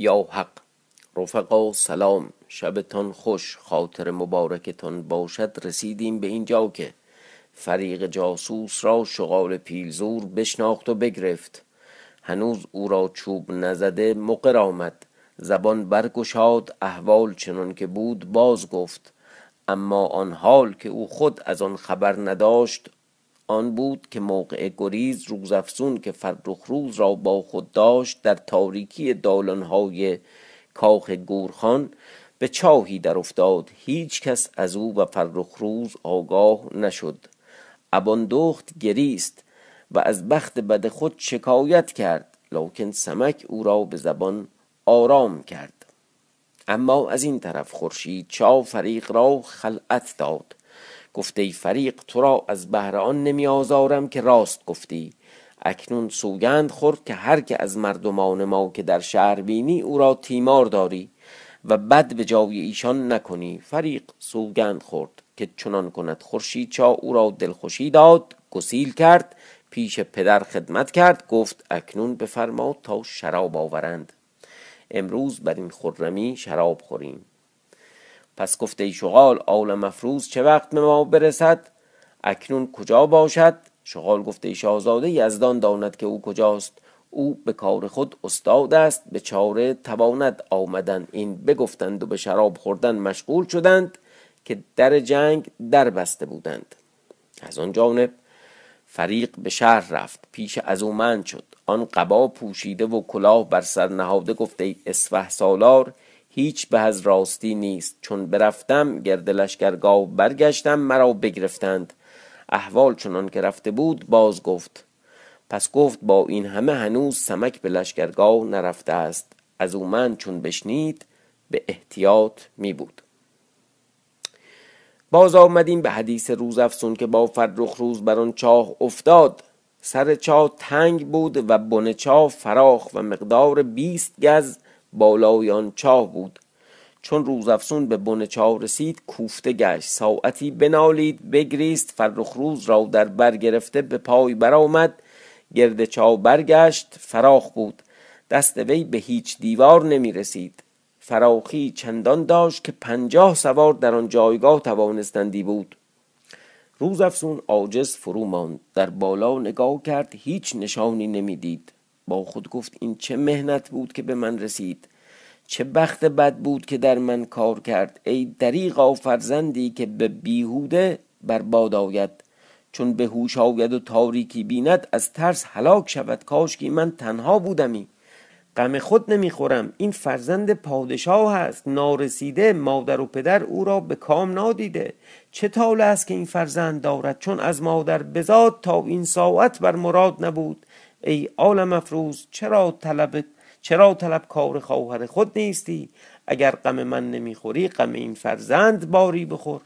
یا حق. رفقا سلام. شبتان خوش. خاطر مبارکتان باشد. رسیدیم به اینجا که فریق جاسوس را شغال پیلزور بشناخت و بگرفت. هنوز او را چوب نزده مقر آمد. زبان برگشاد احوال چنان که بود باز گفت. اما آن حال که او خود از آن خبر نداشت آن بود که موقع گریز روزافزون که فرخ روز را با خود داشت در تاریکی دالانهای کاخ گورخان به چاهی در افتاد. هیچ کس از او و فرخ روز آگاه نشد. اباندخت گریست و از بخت بد خود شکایت کرد لکن سمک او را به زبان آرام کرد. اما از این طرف خورشید چا فریق را خلعت داد. گفته ای فریق تو را از بهر آن نمی آزارم که راست گفتی. اکنون سوگند خورد که هر که از مردمان ما که در شهر بینی او را تیمار داری و بد به جای ایشان نکنی. فریق سوگند خورد که چنان کند خورشید چا او را دلخوشی داد گسیل کرد پیش پدر خدمت کرد گفت اکنون بفرما تا شراب آورند. امروز بر این خرمی شراب خوریم. پس گفته ای شغال آل مفروز چه وقت به ما برسد؟ اکنون کجا باشد؟ شغال گفته ای شاهزاده یزدان داند که او کجاست؟ او به کار خود استاد است به چاره تواند آمدن. این بگفتند و به شراب خوردن مشغول شدند که در جنگ در بسته بودند. از آن جانب فریق به شهر رفت پیش از او شد. آن قبا پوشیده و کلاه بر سر نهاده گفته ای اسفه سالار هیچ به از راستی نیست. چون برفتم گرد لشکرگاه برگشتم مرا بگرفتند. احوال چنان که رفته بود باز گفت. پس گفت با این همه هنوز سمک به لشکرگاه نرفته است. از او من چون بشنید به احتیاط می بود. باز آمدیم به حدیث روز افسون که با فرخ روز بر آن چاه افتاد. سر چاه تنگ بود و بن چاه فراخ و مقدار بیست گز بالای آن چاه بود. چون روز افسون به بن چاه رسید کوفته گشت. ساعتی بنالید بگریست. فرخ روز را در بر گرفته به پای برآمد. گرد چاه برگشت فراخ بود. دست وی به هیچ دیوار نمی رسید. فراخی چندان داشت که پنجاه سوار در آن جایگاه توانستندی بود. روز افسون عاجز فرو ماند. در بالا نگاه کرد هیچ نشانی نمی‌دید با خود گفت این چه مهنت بود که به من رسید؟ چه بخت بد بود که در من کار کرد؟ ای دریغا فرزندی که به بیهوده باد آید. چون به هوش آید و تاریکی بیند از ترس هلاک شود. کاشکی من تنها بودمی. غم خود نمی‌خورم. این فرزند پادشاه است نارسیده مادر و پدر او را به کام نادیده. چه طال است که این فرزند دارد؟ چون از مادر بزاد تا این ساعت بر مراد نبود. ای عالم افروز چرا طلب چرا طلب کار خواهر خود نیستی؟ اگر غم من نمی‌خوری غم این فرزند باری بخور.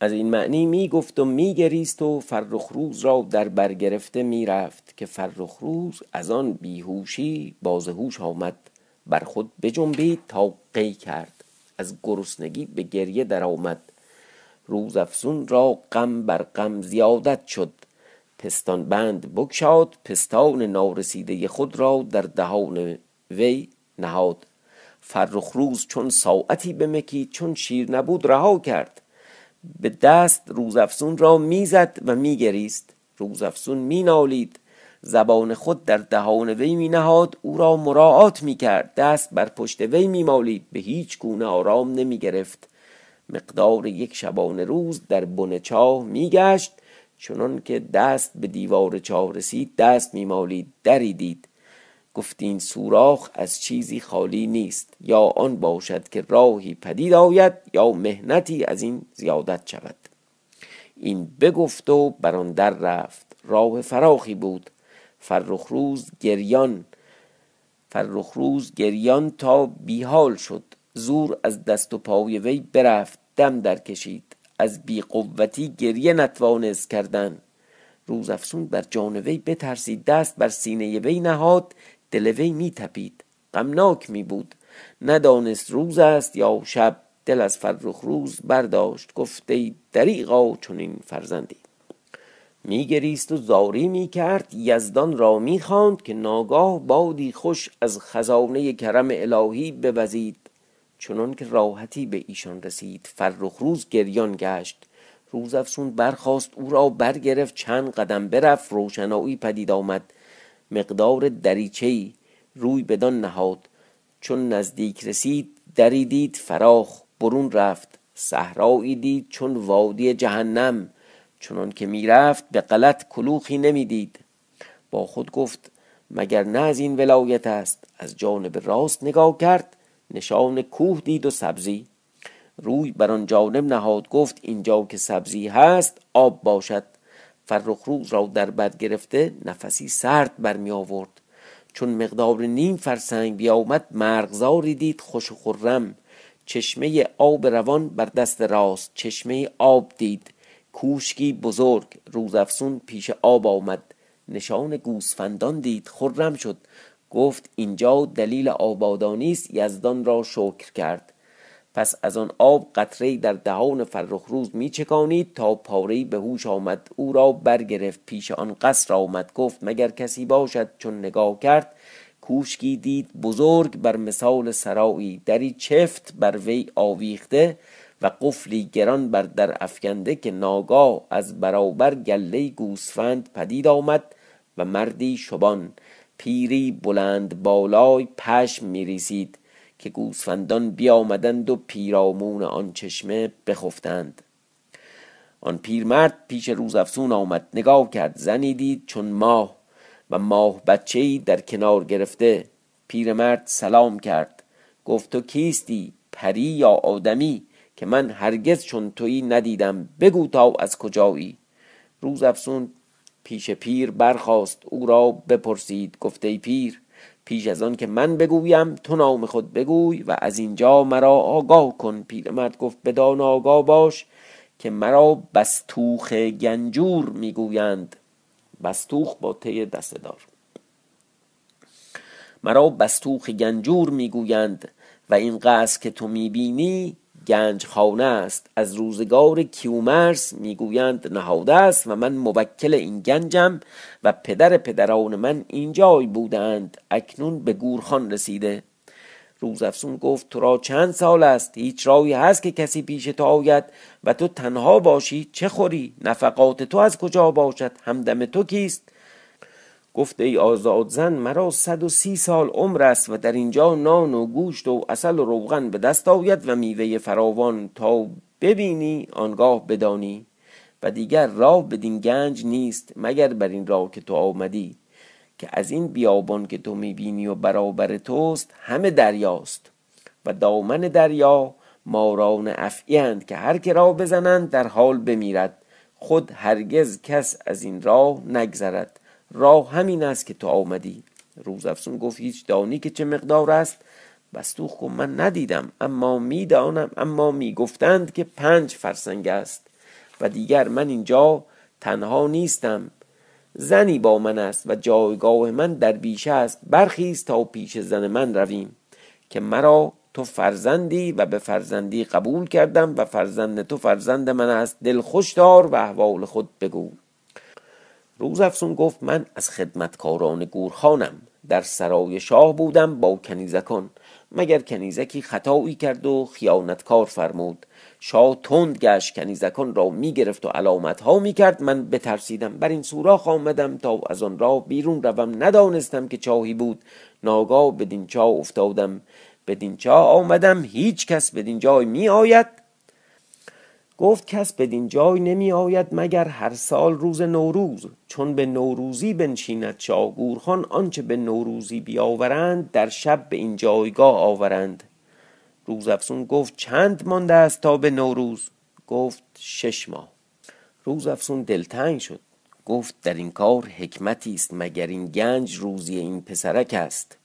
از این معنی می گفت و می گریست و فرخ روز را در بر گرفته می رفت که فرخ روز از آن بیهوشی باز هوش آمد بر خود بجنبید تا قی کرد از گرسنگی به گریه در آمد روز افزون را غم بر غم زیادت شد. پستان بند بگشاد پستان نارسیده خود را در دهان وی نهاد. فرخ روز چون ساعتی بمکید چون شیر نبود رها کرد. به دست روزافزون را می‌زد و میگریست. روزافزون مینالید. زبان خود در دهان وی می نهاد او را مراعات می کرد دست بر پشت وی می مالید به هیچ گونه آرام نمی گرفت مقدار یک شبانه روز در بن چاه می گشت چنان که دست به دیوار چاه رسید دست می مالید دری دید. گفتین سوراخ از چیزی خالی نیست یا آن باشد که راهی پدید آید یا مهنتی از این زیادت شود. این بگفت و بر آن در رفت. راه فراخی بود. فرخ روز گریان فرخ روز گریان تا بیحال شد. زور از دست و پای وی برفت دم در کشید از بی قوتی گریه نتوانست کردن. روز افسون بر جان وی بترسید دست بر سینه وی نهاد دل وی می تپید غمناک می بود ندانست روز است یا شب دل از فرخ روز برداشت گفته دریغا چنین فرزندی. میگریست و زاری می‌کرد یزدان را می‌خواند که ناگاه بادی خوش از خزانه کرم الهی بوزید. چنان که راحتی به ایشان رسید. فرخ روز گریان گشت. روز افسون برخواست او را برگرفت چند قدم برفت روشنایی پدید آمد. مقدار دریچه روی بدان نهاد. چون نزدیک رسید دری دید فراخ برون رفت. صحرایی دید چون وادی جهنم. چنان که می‌رفت به غلط کلوخی نمی‌دید. با خود گفت مگر نه از این ولایت است؟ از جانب راست نگاه کرد نشان کوه دید و سبزی. روی بر آن جانب نهاد گفت اینجا که سبزی هست آب باشد. فرخ روز را در بر گرفته نفسی سرد برمی آورد. چون مقدار نیم فرسنگ بیامد مرغزاری دید خوش و خرم. چشمه آب روان بر دست راست چشمه آب دید. کوشکی بزرگ روزافسون پیش آب آمد. نشان گوسفندان دید خرم شد. گفت اینجا دلیل آبادانی است یزدان را شکر کرد. پس از آن آب قطره در دهان فرخ روز می چکانید تا پاره به هوش آمد. او را برگرفت پیش آن قصر آمد. گفت مگر کسی باشد چون نگاه کرد؟ کوشکی دید بزرگ بر مثال سرایی دری چفت بر وی آویخته و قفلی گران بر در افکنده که ناگاه از برابر گله گوسفند پدید آمد و مردی شبان. پیری بلند بالای پشم میریسید که گوسفندان بیامدند و پیرامون آن چشمه بخفتند. آن پیرمرد پیش روزافزون آمد نگاه کرد زنی دید چون ماه و ماه بچه در کنار گرفته. پیرمرد سلام کرد گفت تو کیستی پری یا آدمی که من هرگز چون تویی ندیدم؟ بگو تا از کجایی. روز افسون پیش پیر برخواست او را بپرسید گفته پیر پیش از آن که من بگویم تو نام خود بگوی و از اینجا مرا آگاه کن پیرمرد گفت بدان آگاه باش که مرا بستوخ گنجور می‌گویند. بستوخ با ته دسته دار مرا بستوخ گنجور می‌گویند و این قصد که تو می‌بینی گنج خانه است. از روزگار کیومرس می‌گویند نهاده است و من موکل این گنجم و پدر پدران من اینجای بودند. اکنون به گورخان رسیده. روزافسون گفت تو را چند سال است؟ هیچ رایی هست که کسی پیش تو آید و تو تنها باشی. چه خوری؟ نفقات تو از کجا باشد؟ همدم تو کیست؟ گفت ای آزاد زن مرا صد و سی سال عمر است و در اینجا نان و گوشت و اصل و روغن به دست آید و میوه فراوان تا ببینی آنگاه بدانی. و دیگر راه بدین گنج نیست مگر بر این راه که تو آمدی که از این بیابان که تو می‌بینی و برابر توست همه دریاست. و دامن دریا ماران افعی که هر که را بزنند در حال بمیرد. خود هرگز کس از این راه نگذرد. راه همین است که تو آمدی. روز افسون گفت هیچ دانی که چه مقدار است؟ بستوخ گفت من ندیدم اما می‌دانم اما می‌گفتند که پنج فرسنگ است. و دیگر من اینجا تنها نیستم. زنی با من است و جایگاه من در بیشه است. برخیز تا پیش زن من رویم. که مرا تو فرزندی و به فرزندی قبول کردم و فرزند تو فرزند من است. دل خوش دار و احوال خود بگو. روز افسون گفت من از خدمتکاران گورخانم در سرای شاه بودم با کنیزکان. مگر کنیزکی خطایی کرد و خیانتکار فرمود. شاه تند گشت کنیزکان را می‌گرفت و علامت ها می‌کرد. من بترسیدم بر این سوراخ آمدم تا از آن راه بیرون روم. ندانستم که چاهی بود. ناگاه بدین چاه افتادم. بدین چاه آمدم هیچ کس بدین جای می آید گفت کس بدین جای نمی آید مگر هر سال روز نوروز چون به نوروزی بنشیند شاگورخان آنچه به نوروزی بیاورند در شب به این جایگاه آورند. روز افسون گفت چند مانده است تا به نوروز؟ گفت شش ماه. روز افسون دلتنگ شد. گفت در این کار حکمتی است مگر این گنج روزی این پسرک است؟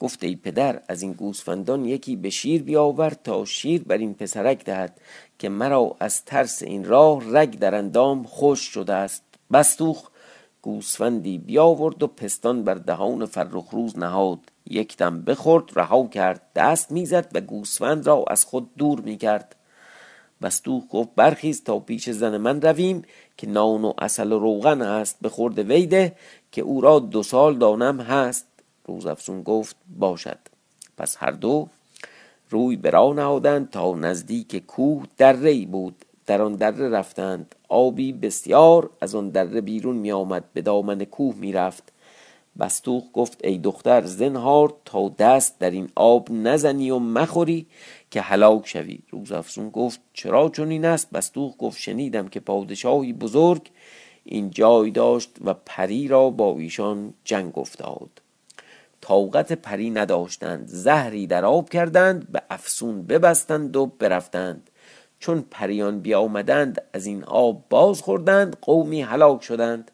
گفت ای پدر از این گوسفندان یکی به شیر بیاور تا شیر بر این پسرک دهد. که مرا از ترس این راه رگ در اندام خوش شده است. بستوخ گوسفندی بیاورد و پستان بر دهان فرخ روز نهاد. یک دم بخورد رها کرد دست می‌زد و گوسفند را از خود دور می‌کرد. بستوخ گفت برخیز تا پیش زن من رویم که نان و اصل و روغن است. به خورد ویده که او را دو سال دانم هست. روز افسون گفت باشد. پس هر دو روی برا نهادند تا نزدیک کوه دره بود. در آن دره رفتند. آبی بسیار از آن دره بیرون می آمد به دامن کوه می رفت بستوخ گفت ای دختر زنهار تا دست در این آب نزنی و مخوری که هلاک شوی. روز افسون گفت چرا چون این است؟ بستوخ گفت شنیدم که پادشاهی بزرگ این جای داشت و پری را با ایشان جنگ افتاد. طاقت پری نداشتند. زهری در آب کردند به افسون ببستند و برفتند. چون پریان بیامدند از این آب باز خوردند قومی هلاک شدند.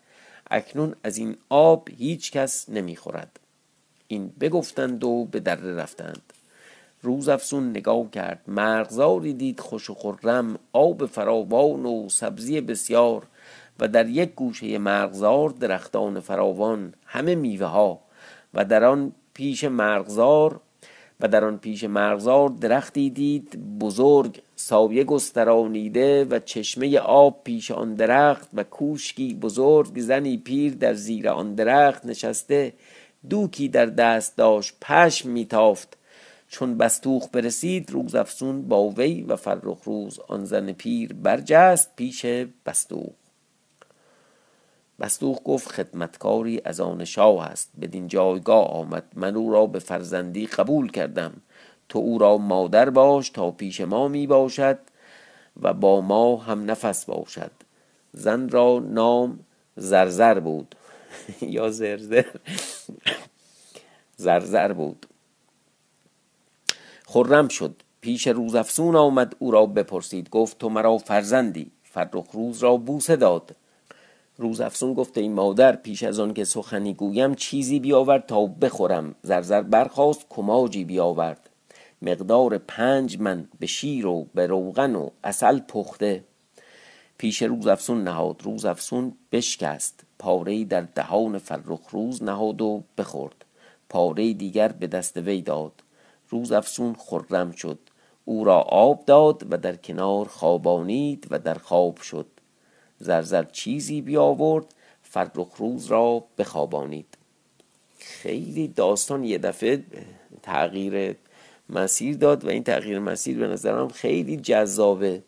اکنون از این آب هیچ کس نمی‌خورد. این بگفتند و به دره رفتند. روز افسون نگاه کرد. مرغزاری دید خوش و خرم آب فراوان و سبزی بسیار و در یک گوشه مرغزار درختان فراوان همه میوه ها و در آن پیش مرغزار و در آن پیش مرغزار درختی دید بزرگ سایه گسترانیده و چشمه آب پیش آن درخت و کوشکی بزرگ زنی پیر در زیر آن درخت نشسته دوکی در دست داشت پشم میتافت. چون بستوخ برسید روز افسون با وی و فرخ روز آن زن پیر برجست پیش بستوخ. بستوخ گفت خدمتکاری از آن شاه است. بدین جایگاه آمد. من او را به فرزندی قبول کردم. تو او را مادر باش تا پیش ما می باشد و با ما هم نفس باشد. زن را نام زرزر بود. یا زرزر. زرزر بود. خرم شد. پیش روزافسون آمد. او را بپرسید. گفت تو مرا فرزندی. فرخ روز را بوسه داد. روز افسون گفته این مادر پیش از آن که سخنی گویم چیزی بیاورد تا بخورم. زرزر برخواست کماجی بیاورد. مقدار پنج من به شیر و به روغن و اصل پخته. پیش روز افسون نهاد. روز افسون بشکست. پاره در دهان فرخ روز نهاد و بخورد. پاره دیگر به دست وی داد. روز افسون خرم شد. او را آب داد و در کنار خوابانید و در خواب شد. زرزر چیزی بیاورد فرخ روز را بخوابانید. خیلی داستان یه دفعه تغییر مسیر داد و این تغییر مسیر به نظرم خیلی جذابه.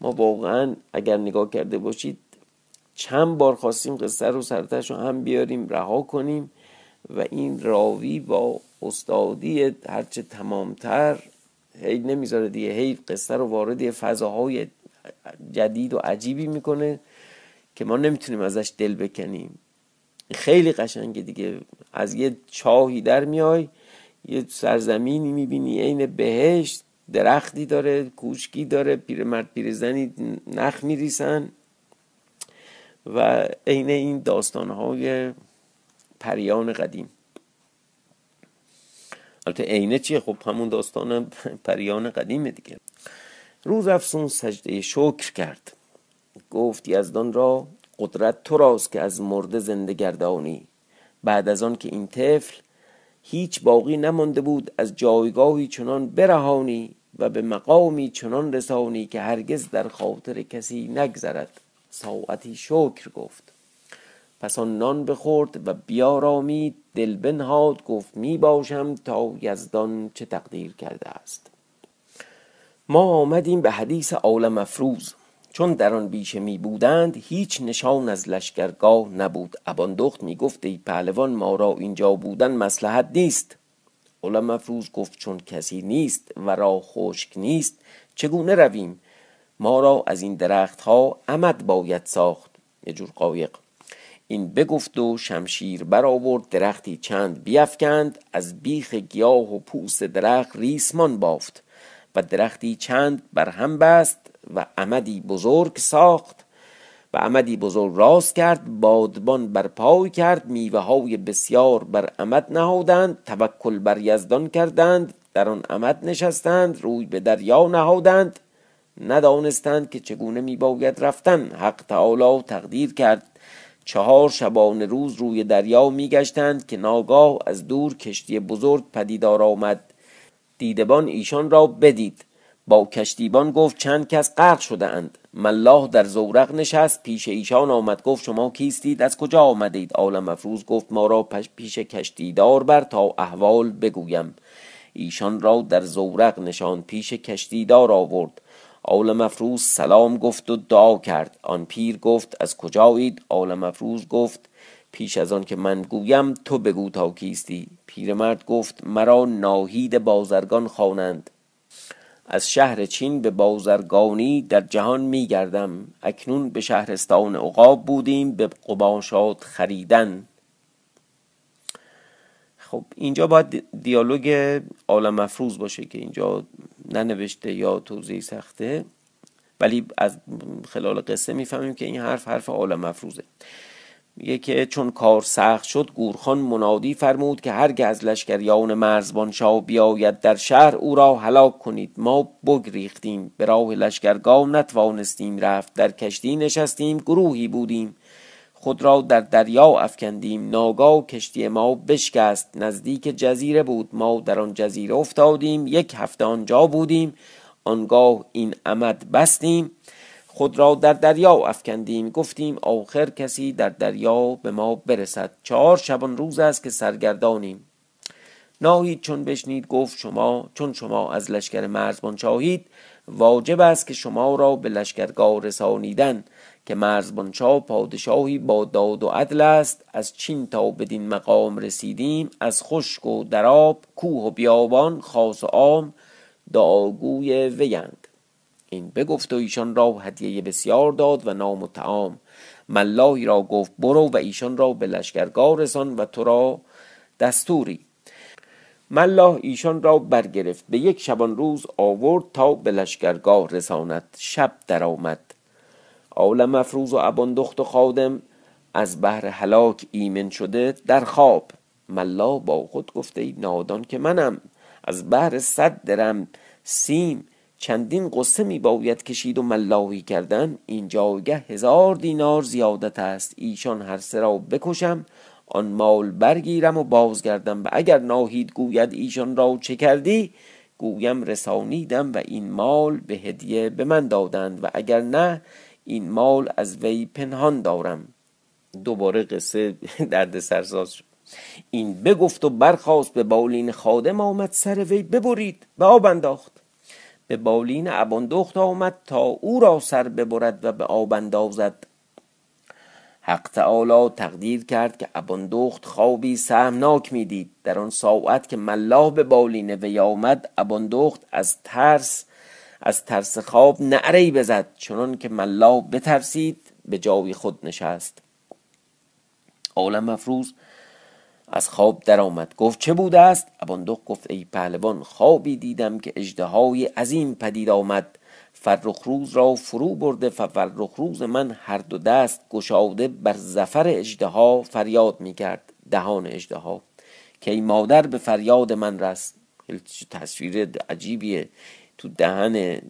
ما واقعا اگر نگاه کرده باشید چند بار خواستیم قصه رو سرتش رو هم بیاریم رها کنیم و این راوی با استادی هرچه تمامتر هی نمی‌ذاره دیگه هی قصه رو وارد فضاهای جدید و عجیبی می‌کنه که ما نمی‌تونیم ازش دل بکنیم. خیلی قشنگه دیگه. از یه چاهی در میای یه سرزمینی می‌بینی عین بهشت درختی داره کوچکی داره پیرمرد پیرزنی نخ میریسن و عین این داستانهای پریان قدیم. البته عینه چیه؟ خب همون داستان پریان قدیمه دیگه. روز افسون سجده شکر کرد. گفت یزدان را قدرت تو راست که از مرده زنده گردانی. بعد از آن که این طفل هیچ باقی نمانده بود از جایگاهی چنان برهانی و به مقامی چنان رسانی که هرگز در خاطر کسی نگذرد. ساعتی شکر گفت. پس آن نان بخورد و بیارامید دل بنهاد گفت می باشم تا یزدان چه تقدیر کرده است. ما آمدیم به حدیث عالم افروز چون در آن بیشه می بودند هیچ نشان از لشکرگاه نبود. اباندخت می گفت ای پهلوان ما را اینجا بودن مسلحت نیست. عالم افروز گفت چون کسی نیست و را خشک نیست چگونه رویم؟ ما را از این درخت ها امد باید ساخت. یه جور قایق. این بگفت و شمشیر برآورد درختی چند بیفکند از بیخ گیاه و پوست درخت ریسمان بافت. درختی چند بر هم بست و عمدی بزرگ ساخت و عمدی بزرگ راست کرد بادبان بر پای کرد میوه های بسیار بر عمد نهادند توکل بر یزدان کردند در آن عمد نشستند روی به دریا نهادند ندانستند که چگونه می باید رفتن حق تعالی تقدیر کرد. چهار شبانه روز روی دریا میگشتند که ناگاه از دور کشتی بزرگ پدیدار آمد. دیدبان ایشان را بدید. با کشتیبان گفت چند کس غرق شده اند ملاح در زورق نشست پیش ایشان آمد گفت شما کیستید؟ از کجا آمدید؟ عالم افروز گفت ما را پیش کشتیدار بر تا احوال بگویم. ایشان را در زورق نشان پیش کشتیدار آورد. عالم افروز سلام گفت و دعا کرد. آن پیر گفت از کجایید؟ عالم افروز گفت پیش از آن که من گویم تو بگو تا کیستی. پیرمرد گفت مرا ناهید بازرگان خوانند. از شهر چین به بازرگانی در جهان می گردم. اکنون به شهرستان عقاب بودیم به قباشات خریدن. خب اینجا باید دیالوگ عالم مفروض باشه که اینجا ننوشته یا توضیح سخته. ولی از خلال قصه می‌فهمیم که این حرف حرف عالم مفروضه میگه که چون کار سخت شد گورخان منادی فرمود که هرگه از لشکریان مرزبان شاه بیاید در شهر او را هلاک کنید. ما بگریختیم. به راه لشکرگاه نتوانستیم رفت. در کشتی نشستیم گروهی بودیم. خود را در دریا افکندیم. ناگاه کشتی ما بشکست. نزدیک جزیره بود. ما در آن جزیره افتادیم. یک هفته آنجا بودیم. آنگاه این عمد بستیم. خود را در دریا افکندیم. گفتیم آخر کسی در دریا به ما برسد. چهار شبان روز است که سرگردانیم. ناهید چون بشنید گفت شما چون شما از لشکر مرزبان شاهید واجب است که شما را به لشکرگاه رسانیدن که مرزبانشاه پادشاهی با داد و عدل است. از چین تا بدین مقام رسیدیم. از خشک و دراب کوه و بیابان خاص و عام دعاگوی ویند. این بگفت و ایشان را هدیه بسیار داد و نام و تعام ملاهی را گفت برو و ایشان را به لشکرگاه رسان و تو را دستوری. ملاه ایشان را برگرفت. به یک شبان روز آورد تا به لشکرگاه رساند. شب درآمد. عالم افروز و اباندخت و خادم از بهر هلاک ایمن شده در خواب. ملا با خود گفته ای نادان که منم. از بهر صد درم سیم. چندین قصه می باید کشید و ملاهی کردن این جایگه هزار دینار زیادت است. ایشان هر سه را بکشم آن مال برگیرم و بازگردم. و اگر ناهید گوید ایشان را چه کردی گویم رسانیدم و این مال به هدیه به من دادند. و اگر نه این مال از وی پنهان دارم. دوباره قصه درد سرساز شد. این بگفت و برخواست به بالین خادم آمد سر وی ببرید به آب انداخت. به بالین اباندخت آمد تا او را سر ببرد و به آب اندازد. حق تعالی تقدیر کرد که اباندخت خوابی سهمناک می‌دید. در آن ساعت که ملا به بالین وی آمد اباندخت از ترس از ترس خواب نعره بزد چنان که ملا بترسید به جای خود نشست. عالم مفروض از خواب درآمد گفت چه بوده است؟ اباندخت گفت ای پهلوان خوابی دیدم که اجدهای عظیم پدید آمد. فرخ روز را فرو برده فرخ روز من هر دو دست گشاده بر زفر اجدها فریاد می کرد دهان اجدها که ای مادر به فریاد من رست؟ تصویر عجیبیه. تو دهن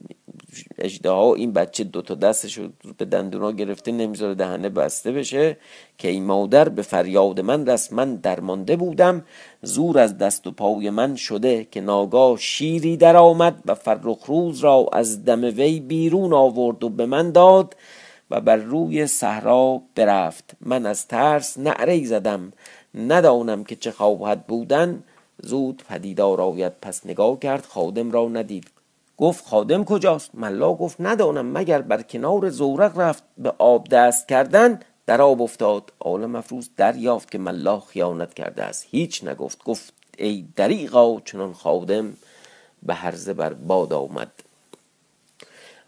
اجدها این بچه دوتا دستش رو به دندونا گرفته نمی‌ذاره دهنه بسته بشه. که این مادر به فریاد من رست من درمانده بودم. زور از دست و پای من شده که ناگاه شیری در آمد و فرخ روز را از دم وی بیرون آورد و به من داد و بر روی صحرا برفت. من از ترس نعره زدم. ندانم که چه خواهد بودن. زود پدیدار آید پس نگاه کرد خادم را ندید. گفت خادم کجاست؟ ملا گفت ندانم مگر بر کنار زورق رفت به آب دست کردن؟ در آب افتاد. عالم افروز دریافت که ملا خیانت کرده است. هیچ نگفت. گفت ای دریغا چنان خادم به هرزه بر باد آمد.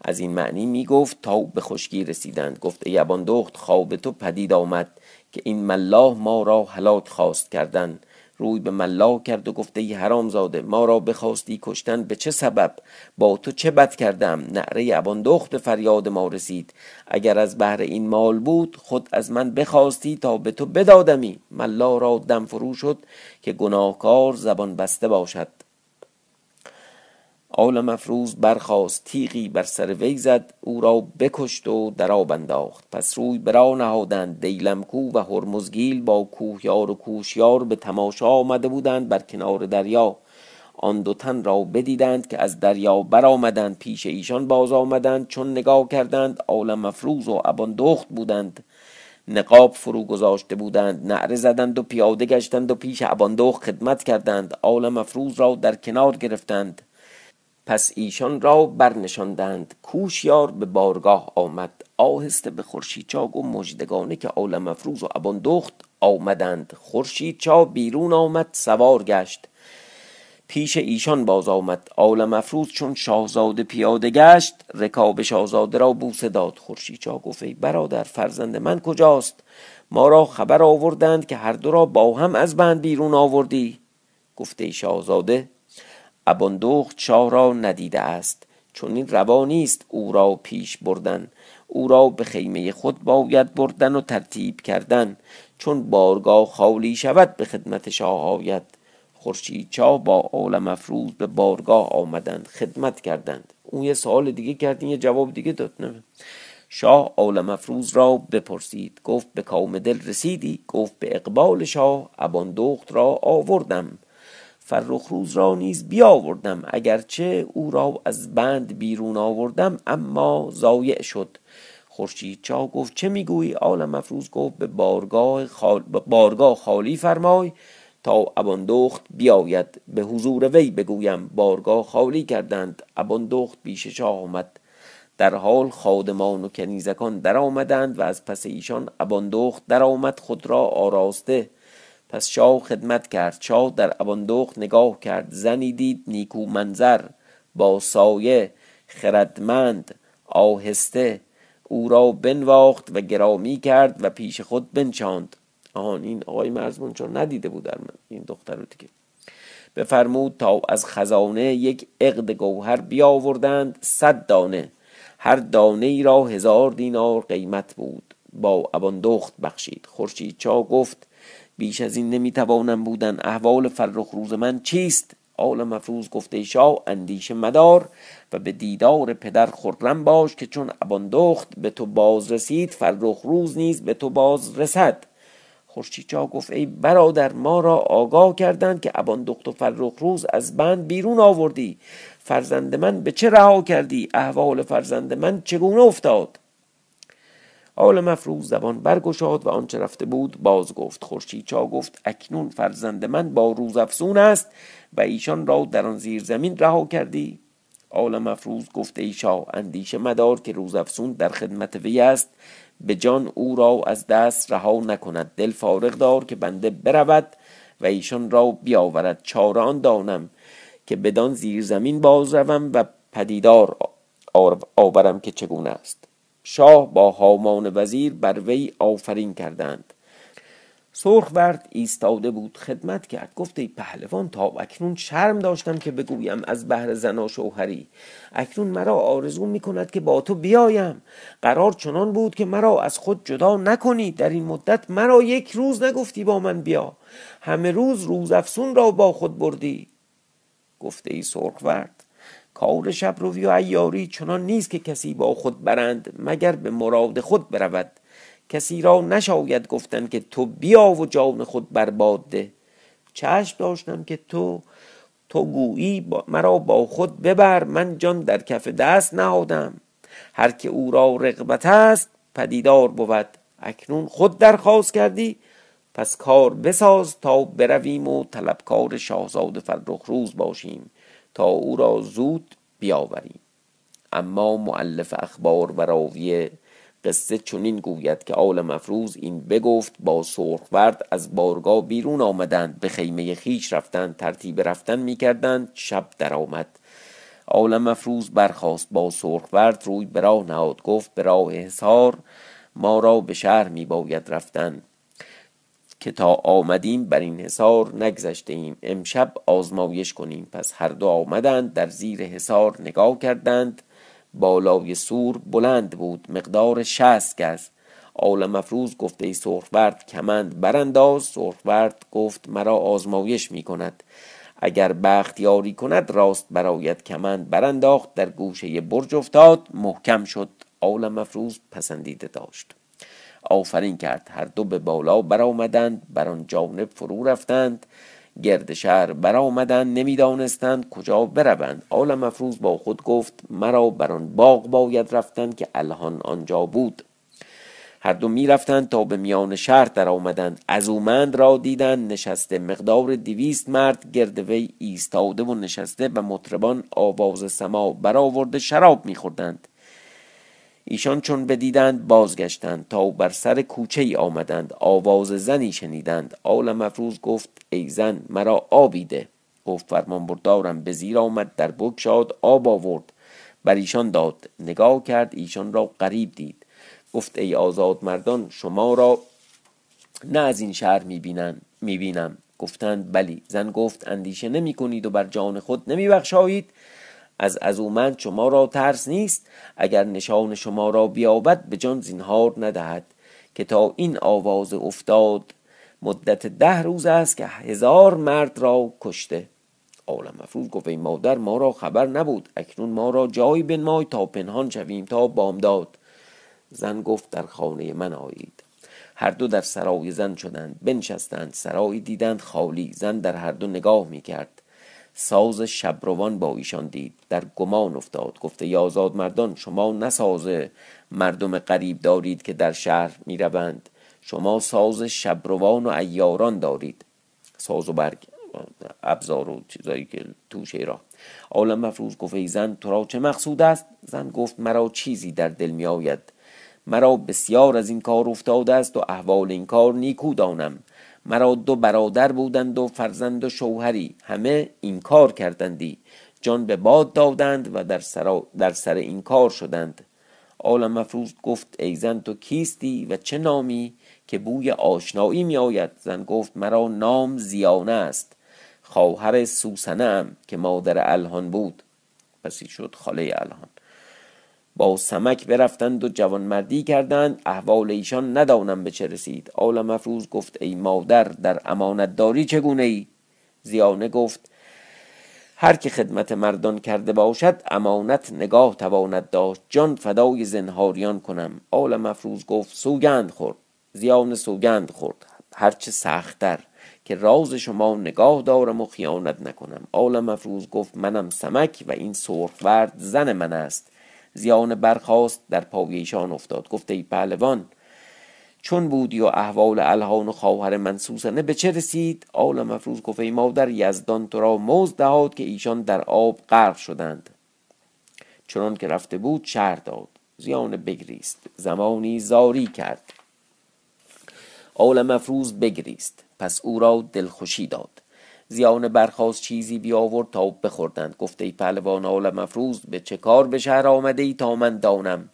از این معنی می گفت تا به خشکی رسیدند. گفت ای دخت خواب تو پدید آمد که این ملاه ما را هلاک خواست کردن. روی به ملا کرد و گفته ای حرام زاده ما را بخواستی کشتن به چه سبب؟ با تو چه بد کردم؟ نعره اباندخت فریاد ما رسید. اگر از بهر این مال بود خود از من بخواستی تا به تو بدادمی. ملا را دم فرو شد که گناهکار زبان بسته باشد. عالم افروز برخواست تیغی بر سر وی زد او را بکشت و در آب انداخت. پس روی برا نهادند دیلمکو و هرمزگیل با کوهیار و کوشیار به تماشا آمده بودند بر کنار دریا. آن دو تن را بدیدند که از دریا برآمدند پیش ایشان باز آمدند چون نگاه کردند عالم مفروز و ابان دخت بودند. نقاب فرو گذاشته بودند نعره زدند و پیاده گشتند و پیش اباندخت خدمت کردند. عالم مفروز را در کنار گرفتند. پس ایشان را برنشاندند. کوشیار به بارگاه آمد. آهسته به خورشید چا و مجدگانه که عالم مفروز و ابان دخت آمدند. خورشید چا بیرون آمد سوار گشت. پیش ایشان باز آمد. عالم افروز چون شاهزاده پیاده گشت رکاب شاهزاده را بوسه داد. خورشید چا گفت برادر فرزند من کجاست؟ ما را خبر آوردند که هر دو را با هم از بند بیرون آوردی. گفته شاهزاده اباندخت شاه را ندیده است چون این روا نیست او را پیش بردن. او را به خیمه خود باید بردن و ترتیب کردن چون بارگاه خالی شود به خدمت شاه آید. خورشید چا با عالم افروز به بارگاه آمدند خدمت کردند. اون یه سوال دیگه کرد یه جواب دیگه داد نه؟ شاه عالم افروز را بپرسید گفت به کام دل رسیدی؟ گفت به اقبال شاه ابان دخت را آوردم. فرخ روز را نیز بیاوردم اگرچه او را از بند بیرون آوردم اما ضایع شد. خورشید چا گفت چه می‌گویی؟ عالم مفروض گفت به بارگاه, خال... بارگاه خالی فرمای تا اباندخت بیاید. به حضور وی بگویم بارگاه خالی کردند اباندخت پیش شاه آمد. در حال خادمان و کنیزکان در آمدند و از پس ایشان اباندخت در آمد خود را آراسته پس شاه خدمت کرد. شاه در اباندخت نگاه کرد. زنی دید نیکو منظر با سایه خردمند آهسته. او را بنواخت و گرامی کرد و پیش خود بنچاند آهان این آقای مرزمون چون ندیده بود در من این دختر رو دیگه. بفرمود تا از خزانه یک عقد گوهر بیاوردند صد دانه. هر دانه ای را هزار دینار قیمت بود. با ابان دخت بخشید. خورشید چا گفت بیش از این نمی‌توانم بودن. احوال فرخ روز من چیست؟ آل مفروض گفته شاه اندیشه مدار و به دیدار پدر خرم باش که چون اباندخت به تو باز رسید فرخ روز نیز به تو باز رسد. خورشیدچا گفت ای برادر ما را آگاه کردند که اباندخت و فرخ روز از بند بیرون آوردی. فرزند من به چه رها کردی؟ احوال فرزند من چگونه افتاد؟ آل مفروض زبان برگشاد و آنچه رفته بود باز گفت خورشید چا گفت اکنون فرزند من با روز افسون است و ایشان را در آن زیر زمین رها کردی. آل مفروض گفت ای شاه اندیشه مدار که روز افسون در خدمت وی است. به جان او را از دست رها نکند. دل فارغ دار که بنده برود و ایشان را بیاورد. چاران دانم که بدان زیر زمین باز روم و پدیدار آورم که چگونه است. شاه با هامان وزیر بر وی آفرین کردند. ورد ایستاده بود خدمت کرد. گفت ای پهلوان تا اکنون شرم داشتم که بگویم از بهر زنا شوهری. اکنون مرا آرزو می کند که با تو بیایم. قرار چنان بود که مرا از خود جدا نکنی. در این مدت مرا یک روز نگفتی با من بیا. همه روز روز افسون را با خود بردی. گفته ای ورد. کار شب روی و ایاری چنان نیست که کسی با خود برند مگر به مراد خود برود. کسی را نشاید گفتن که تو بیا و جان خود برباد ده. چشم داشتم که تو تو گویی مرا با خود ببر. من جان در کف دست نهادم. هر که او را رغبت است پدیدار بود. اکنون خود درخواست کردی پس کار بساز تا برویم و طلبکار شاهزاده فرخ روز باشیم. او را زود بیاوریم. اما معلف اخبار و راوی قصه چنین گوید که آل مفروز این بگفت با ورد از بارگاه بیرون آمدند به خیمه خیش رفتند ترتیب رفتن می‌کردند شب درآمد. آل مفروز برخاست با ورد روی به راه نهاد گفت به راه حصار ما را به شهر می باید رفتن. که تا آمدیم بر این حصار نگذشته ایم امشب آزمایش کنیم. پس هر دو آمدند در زیر حصار نگاه کردند. بالای سور بلند بود مقدار شست گز. آل مفروض گفته ای سرخورد کمند برانداز. سرخورد گفت مرا آزمایش می کند اگر بخت یاری کند راست برایت کمند برانداخت در گوشه برج افتاد محکم شد. آل مفروض پسندیده داشت. آفرین کرد. هر دو به بالا برآمدند بر آن جانب فرو رفتند. گرد شهر برآمدند نمی‌دانستند کجا بروند. آل مفروز با خود گفت مرا بر آن باغ باید رفتن که الهان آنجا بود. هر دو می‌رفتند تا به میان شهر در آمدند ازومند را دیدند نشسته مقدار دویست مرد گرد وی ایستاده و نشسته و مطربان آواز سما برآورده شراب میخوردند. ایشان چون بدیدند بازگشتند تا بر سر کوچه ای آمدند. آواز زنی شنیدند. آل مفروز گفت ای زن مرا آبی ده گفت فرمان بردارم. به زیر آمد در بگشاد آب آورد. بر ایشان داد. نگاه کرد ایشان را قریب دید. گفت ای آزاد مردان شما را نه از این شهر می‌بینم. گفتند بلی. زن گفت اندیشه نمی کنید و بر جان خود نمی بخشایید از ازومند شما را ترس نیست اگر نشان شما را بیابد به جان زینهار ندهد که تا این آواز افتاد مدت ده روز است که هزار مرد را کشته. عالم مفروض گفت ای مادر ما را خبر نبود. اکنون ما را جایی بنمای تا پنهان شویم تا بامداد. زن گفت در خانه من آیید. هر دو در سرای زن شدند بنشستند سرای دیدند خالی. زن در هر دو نگاه می کرد ساز شبروان با ایشان دید. در گمان افتاد. گفته یازاد مردان شما نه ساز مردم قریب دارید که در شهر می روند شما ساز شبروان و ایاران دارید. ساز و برگ ابزار و چیزایی که توشه را. عالم مفروض گفت ای زن تو را چه مقصود است؟ زن گفت مرا چیزی در دل می آید مرا بسیار از این کار افتاده است و احوال این کار نیکو دانم. مرا دو برادر بودند و فرزند و شوهری. همه این کار کردندی. جان به باد دادند و در سر, در سر این کار شدند. عالم مفروض گفت ای زن تو کیستی و چه نامی که بوی آشنایی می آید؟ زن گفت مرا نام زیانه است. خواهر سوسنه ام که مادر الهان بود. پسی شد خاله الهان. با سمک برفتند و جوانمردی کردند. احوال ایشان ندانم به چه رسید. آل مفروض گفت ای مادر در امانت داری چگونه ای؟ زیانه گفت هر که خدمت مردان کرده باشد امانت نگاه تواند داشت. جان فدای زنهاریان کنم. آل مفروض گفت سوگند خورد. زیان سوگند خورد. هرچه سختتر که راز شما نگاه دارم و خیانت نکنم. آل مفروض گفت منم سمک و این سرخورد زن من است. زیان برخواست در پای افتاد. گفته ای پهلوان چون بودی و احوال الهان و خواهر منسوسنه به چه رسید؟ آل مفروض گفت ای مادر یزدان تو را موز دهاد که ایشان در آب غرق شدند. چنان که رفته بود شهر داد. زیان بگریست. زمانی زاری کرد. آل مفروض بگریست. پس او را دلخوشی داد. زیان برخواست چیزی بیاورد تا بخوردند. گفته ای پهلوان آل مفروز به چه کار به شهر آمده ای تا من دانم؟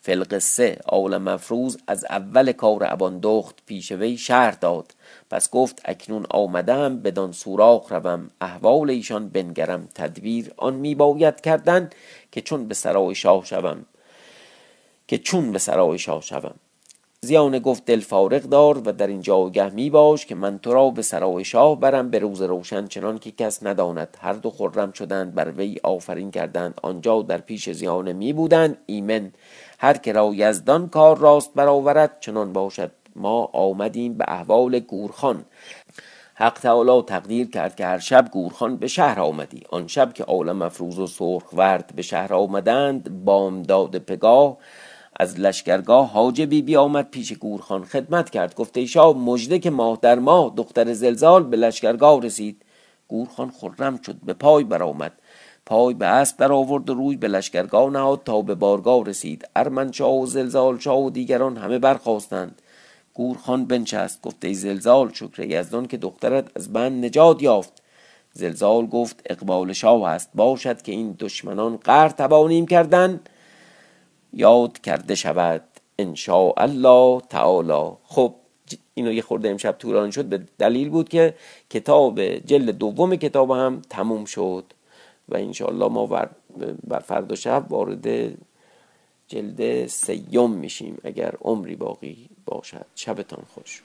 فلقصه آل مفروز از اول کار ابان دخت پیش وی شهر داد. پس گفت اکنون آمدم بدان سوراخ روم. احوال ایشان بنگرم. تدبیر آن می باید کردن که چون به سرای شاه شوم. که چون به سرای شاه شوم. زیانه گفت دل فارغ دار و در این جایگه می باش که من تو را به سرای شاه برم به روز روشن چنان که کس نداند. هر دو خرم شدند بر وی آفرین کردند. آنجا در پیش زیانه می بودند. ایمن هر که را یزدان کار راست برآورد چنان باشد. ما آمدیم به احوال گورخان. حق تعالی تقدیر کرد که هر شب گورخان به شهر آمدی. آن شب که عالم مفروض و سرخ ورد به شهر آمدند بامداد پگاه از لشکرگاه حاجبی بی آمد پیش گورخان خدمت کرد. گفته شاه مژده که ماه در ماه دختر زلزال به لشکرگاه رسید. گورخان خرم شد به پای برآمد. پای به اسب در آورد و روی به لشکرگاه نهاد تا به بارگاه رسید. ارمنشاه و زلزال شاه و دیگران همه برخواستند گورخان بنشست گفته زلزال شکر یزدان که دخترت از بند نجات یافت. زلزال گفت اقبال شاه است. باشد که این دشمنان قهر توانیم کردن. یاد کرده شود ان الله تعالی. خب اینو یه خورده امشب طولانی شد به دلیل بود که کتاب جلد دوم کتاب هم تموم شد و انشاءالله ما بر فردا شب وارد جلد سیوم میشیم اگر عمری باقی باشد. شبتان خوش.